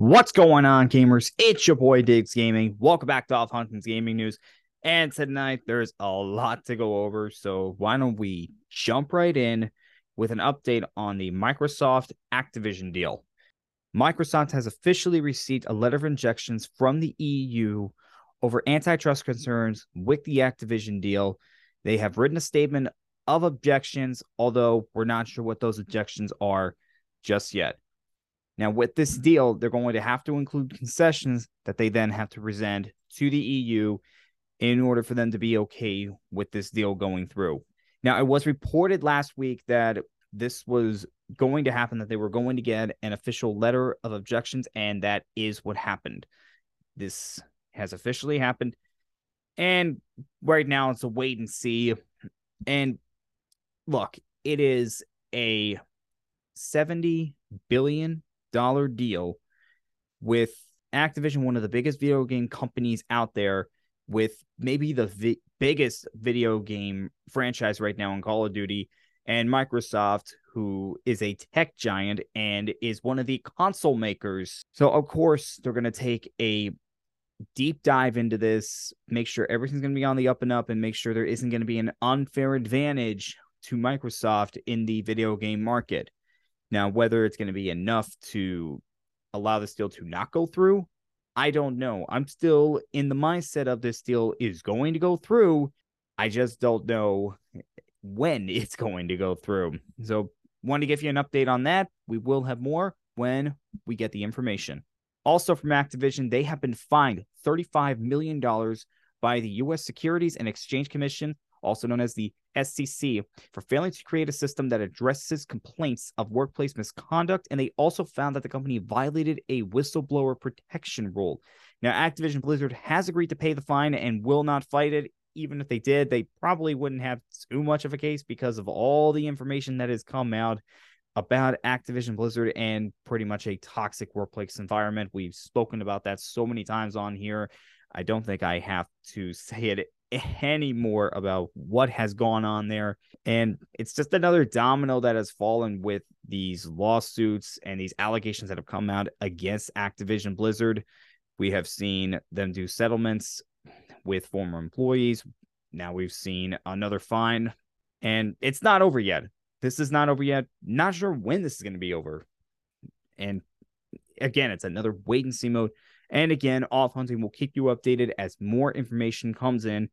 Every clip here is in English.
What's going on, gamers? It's your boy Diggs Gaming. Welcome back to Off Hunting's Gaming News. And tonight there's a lot to go over. So why don't we jump right in with an update on the Microsoft Activision deal? Microsoft has officially received a letter of injections from the EU over antitrust concerns with the Activision deal. They have written a statement of objections, although we're not sure what those objections are just yet. Now, with this mm-hmm. deal, they're going to have to include concessions that they then have to present to the EU in order for them to be okay with this deal going through. Now, it was reported last week that this was going to happen, that they were going to get an official letter of objections, and that is what happened. This has officially happened. And right now, it's a wait and see. And look, it is a 70 billion dollar deal with Activision, one of the biggest video game companies out there, with maybe the vi- biggest video game franchise right now in Call of Duty, and Microsoft, who is a tech giant and is one of the console makers. So, of course, they're going to take a deep dive into this, make sure everything's going to be on the up and up, and make sure there isn't going to be an unfair advantage to Microsoft in the video game market. Now, whether it's going to be enough to allow this deal to not go through, I don't know. I'm still in the mindset of this deal is going to go through. I just don't know when it's going to go through. So, want to give you an update on that. We will have more when we get the information. Also, from Activision, they have been fined $35 million by the U.S. Securities and Exchange Commission also known as the SEC, for failing to create a system that addresses complaints of workplace misconduct. And they also found that the company violated a whistleblower protection rule. Now, Activision Blizzard has agreed to pay the fine and will not fight it. Even if they did, they probably wouldn't have too much of a case because of all the information that has come out about Activision Blizzard and pretty much a toxic workplace environment. We've spoken about that so many times on here. I don't think I have to say it any more about what has gone on there. And it's just another domino that has fallen with these lawsuits and these allegations that have come out against Activision Blizzard. We have seen them do settlements with former employees. Now we've seen another fine, and it's not over yet. This is not over yet. Not sure when this is going to be over. And again, it's another wait and see mode. And again, Off Hunting will keep you updated as more information comes in.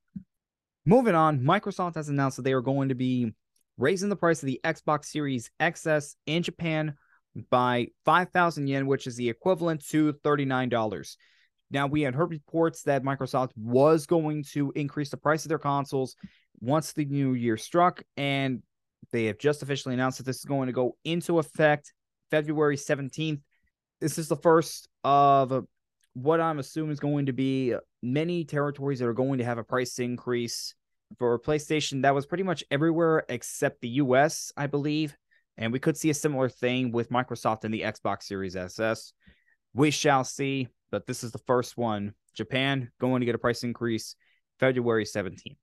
Moving on, Microsoft has announced that they are going to be raising the price of the Xbox Series XS in Japan by 5,000 yen, which is the equivalent to $39. Now, we had heard reports that Microsoft was going to increase the price of their consoles once the new year struck, and they have just officially announced that this is going to go into effect February 17th. This is the first of what I'm assuming is going to be many territories that are going to have a price increase for PlayStation. That was pretty much everywhere except the US, I believe. And we could see a similar thing with Microsoft and the Xbox Series XS. We shall see, but this is the first one. Japan going to get a price increase February 17th.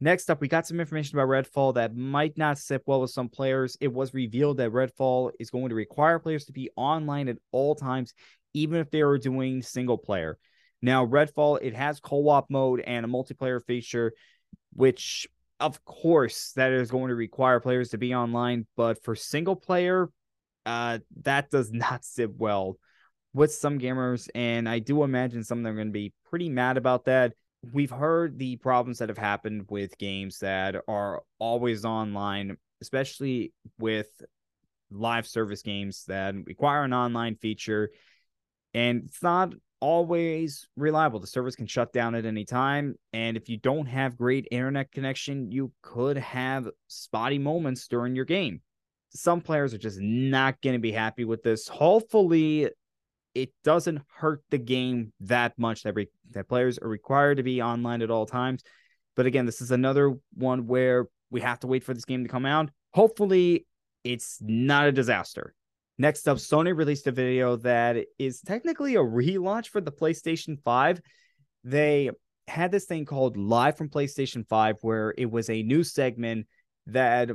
Next up, we got some information about Redfall that might not sit well with some players. It was revealed that Redfall is going to require players to be online at all times, even if they were doing single player. Now, Redfall, it has co op mode and a multiplayer feature, which, of course, that is going to require players to be online. But for single player, uh, that does not sit well with some gamers. And I do imagine some of them are going to be pretty mad about that. We've heard the problems that have happened with games that are always online, especially with live service games that require an online feature and it's not always reliable. The service can shut down at any time. And if you don't have great internet connection, you could have spotty moments during your game. Some players are just not going to be happy with this. Hopefully, it doesn't hurt the game that much that, re- that players are required to be online at all times. But again, this is another one where we have to wait for this game to come out. Hopefully, it's not a disaster. Next up, Sony released a video that is technically a relaunch for the PlayStation 5. They had this thing called Live from PlayStation 5, where it was a new segment that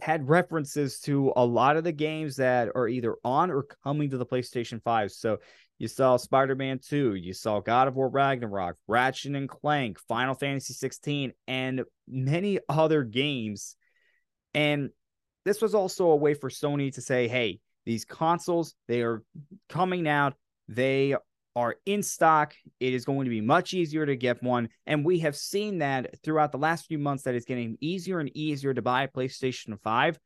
had references to a lot of the games that are either on or coming to the PlayStation 5. So you saw Spider-Man 2, you saw God of War Ragnarok, Ratchet and Clank, Final Fantasy 16, and many other games. And this was also a way for Sony to say, hey, these consoles, they are coming out. They are in stock. It is going to be much easier to get one. And we have seen that throughout the last few months that it's getting easier and easier to buy a PlayStation 5.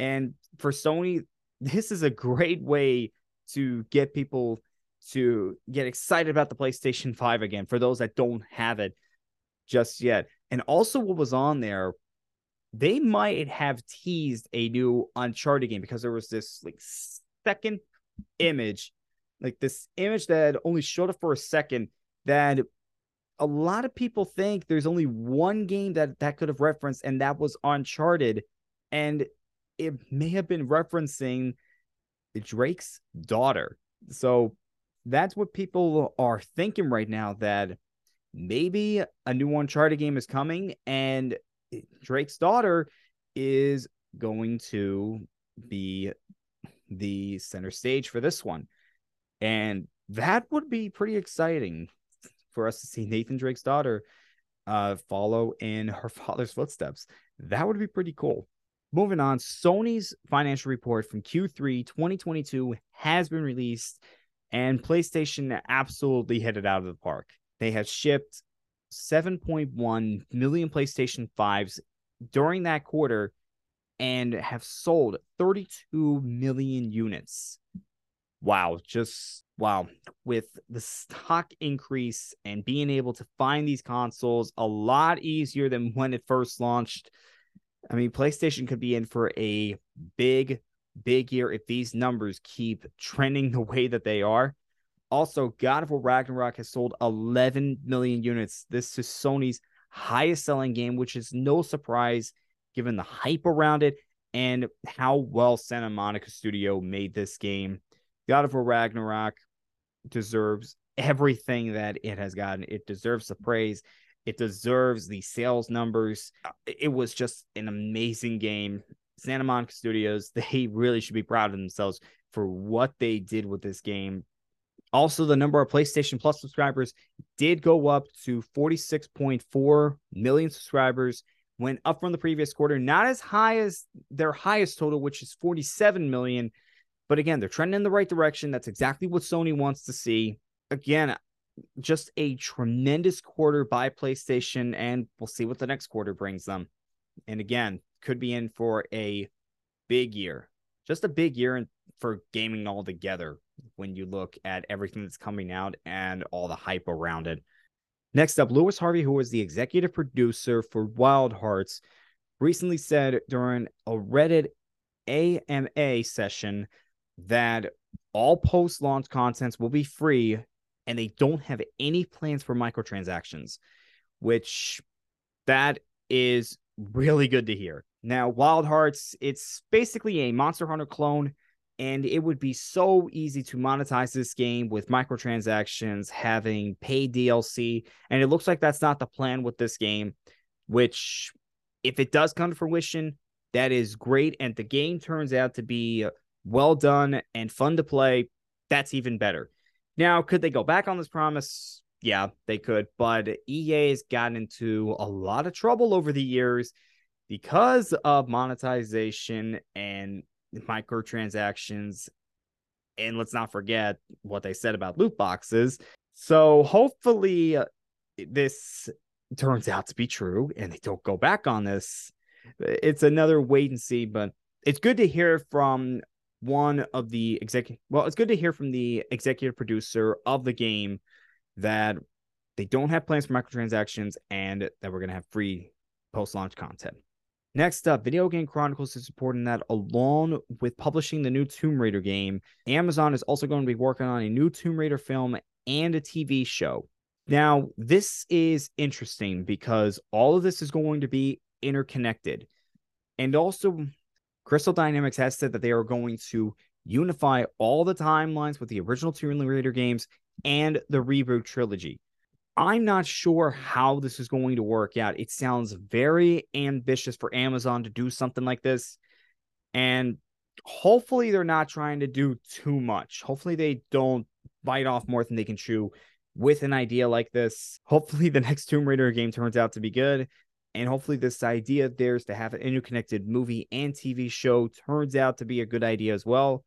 And for Sony, this is a great way to get people to get excited about the PlayStation 5 again for those that don't have it just yet. And also, what was on there, they might have teased a new Uncharted game because there was this like second image like this image that only showed up for a second that a lot of people think there's only one game that that could have referenced and that was uncharted. And it may have been referencing drake's daughter. So that's what people are thinking right now that maybe a new uncharted game is coming and drake's daughter is going to be the center stage for this one and that would be pretty exciting for us to see Nathan Drake's daughter uh, follow in her father's footsteps. That would be pretty cool. Moving on, Sony's financial report from Q3 2022 has been released, and PlayStation absolutely hit it out of the park. They have shipped 7.1 million PlayStation 5s during that quarter and have sold 32 million units wow, just wow. With the stock increase and being able to find these consoles a lot easier than when it first launched. I mean, PlayStation could be in for a big, big year if these numbers keep trending the way that they are. Also, God of War Ragnarok has sold 11 million units. This is Sony's highest selling game, which is no surprise given the hype around it and how well Santa Monica Studio made this game. God of War Ragnarok deserves everything that it has gotten. It deserves the praise. It deserves the sales numbers. Uh, it was just an amazing game. Santa Monica Studios, they really should be proud of themselves for what they did with this game. Also, the number of PlayStation Plus subscribers did go up to 46.4 million subscribers, went up from the previous quarter, not as high as their highest total, which is 47 million. But again, they're trending in the right direction. That's exactly what Sony wants to see. Again, just a tremendous quarter by PlayStation, and we'll see what the next quarter brings them. And again, could be in for a big year, just a big year for gaming altogether when you look at everything that's coming out and all the hype around it. Next up, Lewis Harvey, who was the executive producer for Wild Hearts, recently said during a Reddit AMA session that all post launch contents will be free and they don't have any plans for microtransactions, which that is really good to hear. Now, Wild Hearts, it's basically a Monster Hunter clone, and it would be so easy to monetize this game with microtransactions, having paid DLC. And it looks like that's not the plan with this game, which, if it does come to fruition, that is great. And the game turns out to be uh, well done and fun to play, that's even better. Now, could they go back on this promise? Yeah, they could, but EA has gotten into a lot of trouble over the years because of monetization and microtransactions. And let's not forget what they said about loot boxes. So hopefully, uh, this turns out to be true and they don't go back on this. It's another wait and see, but it's good to hear from one of the executive well it's good to hear from the executive producer of the game that they don't have plans for microtransactions and that we're going to have free post-launch content next up video game chronicles is reporting that along with publishing the new tomb raider game amazon is also going to be working on a new tomb raider film and a tv show now this is interesting because all of this is going to be interconnected and also Crystal Dynamics has said that they are going to unify all the timelines with the original Tomb Raider games and the reboot trilogy. I'm not sure how this is going to work out. It sounds very ambitious for Amazon to do something like this. And hopefully they're not trying to do too much. Hopefully they don't bite off more than they can chew with an idea like this. Hopefully the next Tomb Raider game turns out to be good. And hopefully this idea of theirs to have an interconnected movie and TV show turns out to be a good idea as well.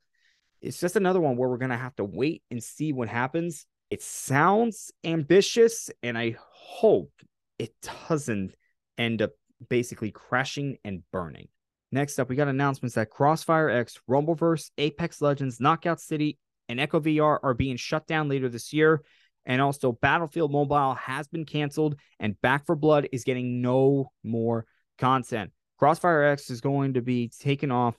It's just another one where we're going to have to wait and see what happens. It sounds ambitious, and I hope it doesn't end up basically crashing and burning. Next up, we got announcements that Crossfire X, Rumbleverse, Apex Legends, Knockout City, and Echo VR are being shut down later this year. And also, Battlefield Mobile has been canceled, and Back 4 Blood is getting no more content. Crossfire X is going to be taken off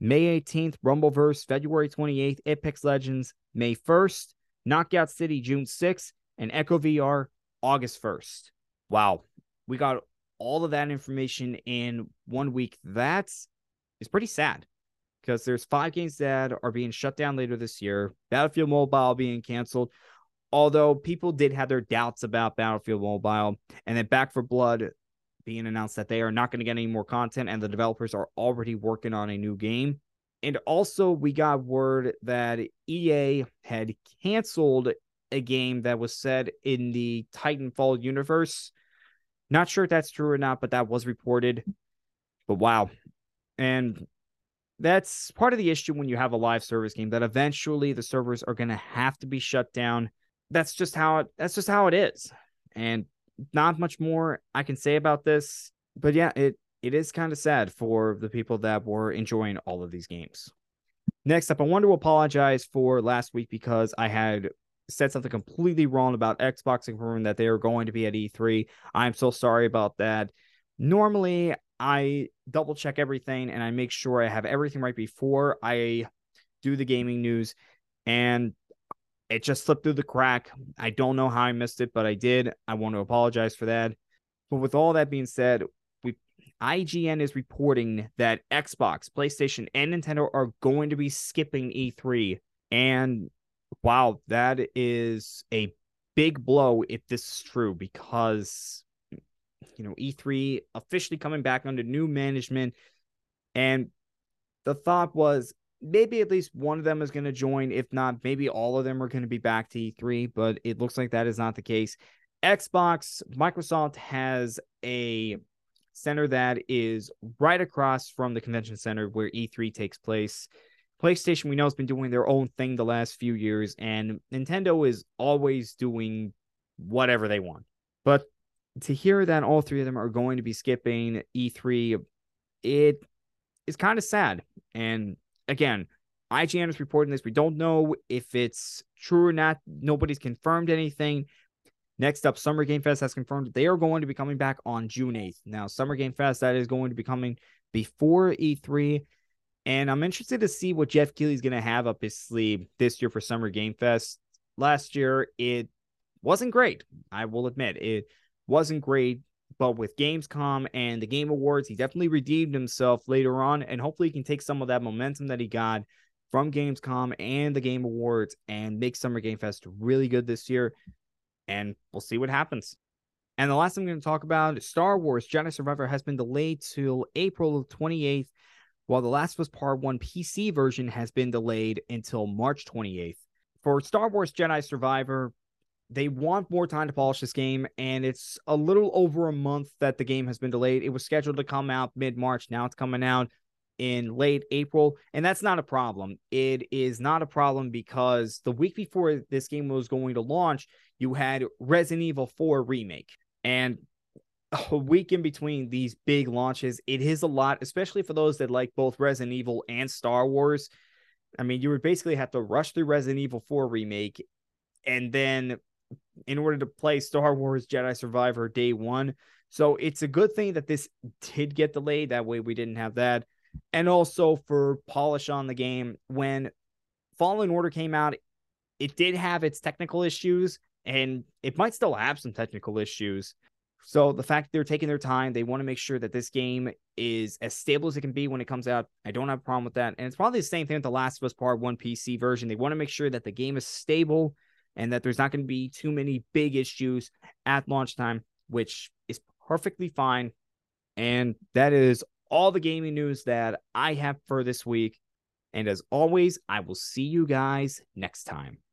May 18th, Rumbleverse, February 28th, Apex Legends, May 1st, Knockout City, June 6th, and Echo VR, August 1st. Wow. We got all of that information in one week. That's is pretty sad because there's five games that are being shut down later this year. Battlefield Mobile being canceled. Although people did have their doubts about Battlefield Mobile, and then Back 4 Blood being announced that they are not going to get any more content, and the developers are already working on a new game. And also, we got word that EA had canceled a game that was set in the Titanfall universe. Not sure if that's true or not, but that was reported. But wow. And that's part of the issue when you have a live service game that eventually the servers are going to have to be shut down that's just how it that's just how it is. And not much more I can say about this. But yeah, it it is kind of sad for the people that were enjoying all of these games. Next up, I want to apologize for last week because I had said something completely wrong about Xbox confirming that they are going to be at E3. I'm so sorry about that. Normally, I double check everything and I make sure I have everything right before I do the gaming news. And it just slipped through the crack. I don't know how I missed it, but I did. I want to apologize for that. But with all that being said, IGN is reporting that Xbox, PlayStation, and Nintendo are going to be skipping E3. And wow, that is a big blow if this is true because you know E3 officially coming back under new management and the thought was maybe at least one of them is going to join. If not, maybe all of them are going to be back to E3, but it looks like that is not the case. Xbox, Microsoft has a center that is right across from the convention center where E3 takes place. PlayStation, we know, has been doing their own thing the last few years, and Nintendo is always doing whatever they want. But to hear that all three of them are going to be skipping E3, it is kind of sad. And again, IGN is reporting this. We don't know if it's true or not. Nobody's confirmed anything. Next up, Summer Game Fest has confirmed they are going to be coming back on June 8th. Now, Summer Game Fest, that is going to be coming before E3. And I'm interested to see what Geoff Keighley's going to have up his sleeve this year for Summer Game Fest. Last year, it wasn't great. I will admit it wasn't great. But with Gamescom and the Game Awards, he definitely redeemed himself later on. And hopefully, he can take some of that momentum that he got from Gamescom and the Game Awards and make Summer Game Fest really good this year. And we'll see what happens. And the last I'm going to talk about Star Wars Jedi Survivor has been delayed till April 28th, while The Last of Us Part 1 PC version has been delayed until March 28th. For Star Wars Jedi Survivor, they want more time to polish this game, and it's a little over a month that the game has been delayed. It was scheduled to come out mid March. Now it's coming out in late April, and that's not a problem. It is not a problem because the week before this game was going to launch, you had Resident Evil 4 Remake. And a week in between these big launches, it is a lot, especially for those that like both Resident Evil and Star Wars. I mean, you would basically have to rush through Resident Evil 4 Remake and then in order to play Star Wars Jedi Survivor day one. So it's a good thing that this did get delayed. That way we didn't have that. And also for polish on the game, when Fallen Order came out, it did have its technical issues and it might still have some technical issues. So the fact they're taking their time, they want to make sure that this game is as stable as it can be when it comes out. I don't have a problem with that. And it's probably the same thing with the Last of Us Part 1 PC version. They want to make sure that the game is stable and that there's not going to be too many big issues at launch time, which is perfectly fine. And that is all the gaming news that I have for this week. And as always, I will see you guys next time.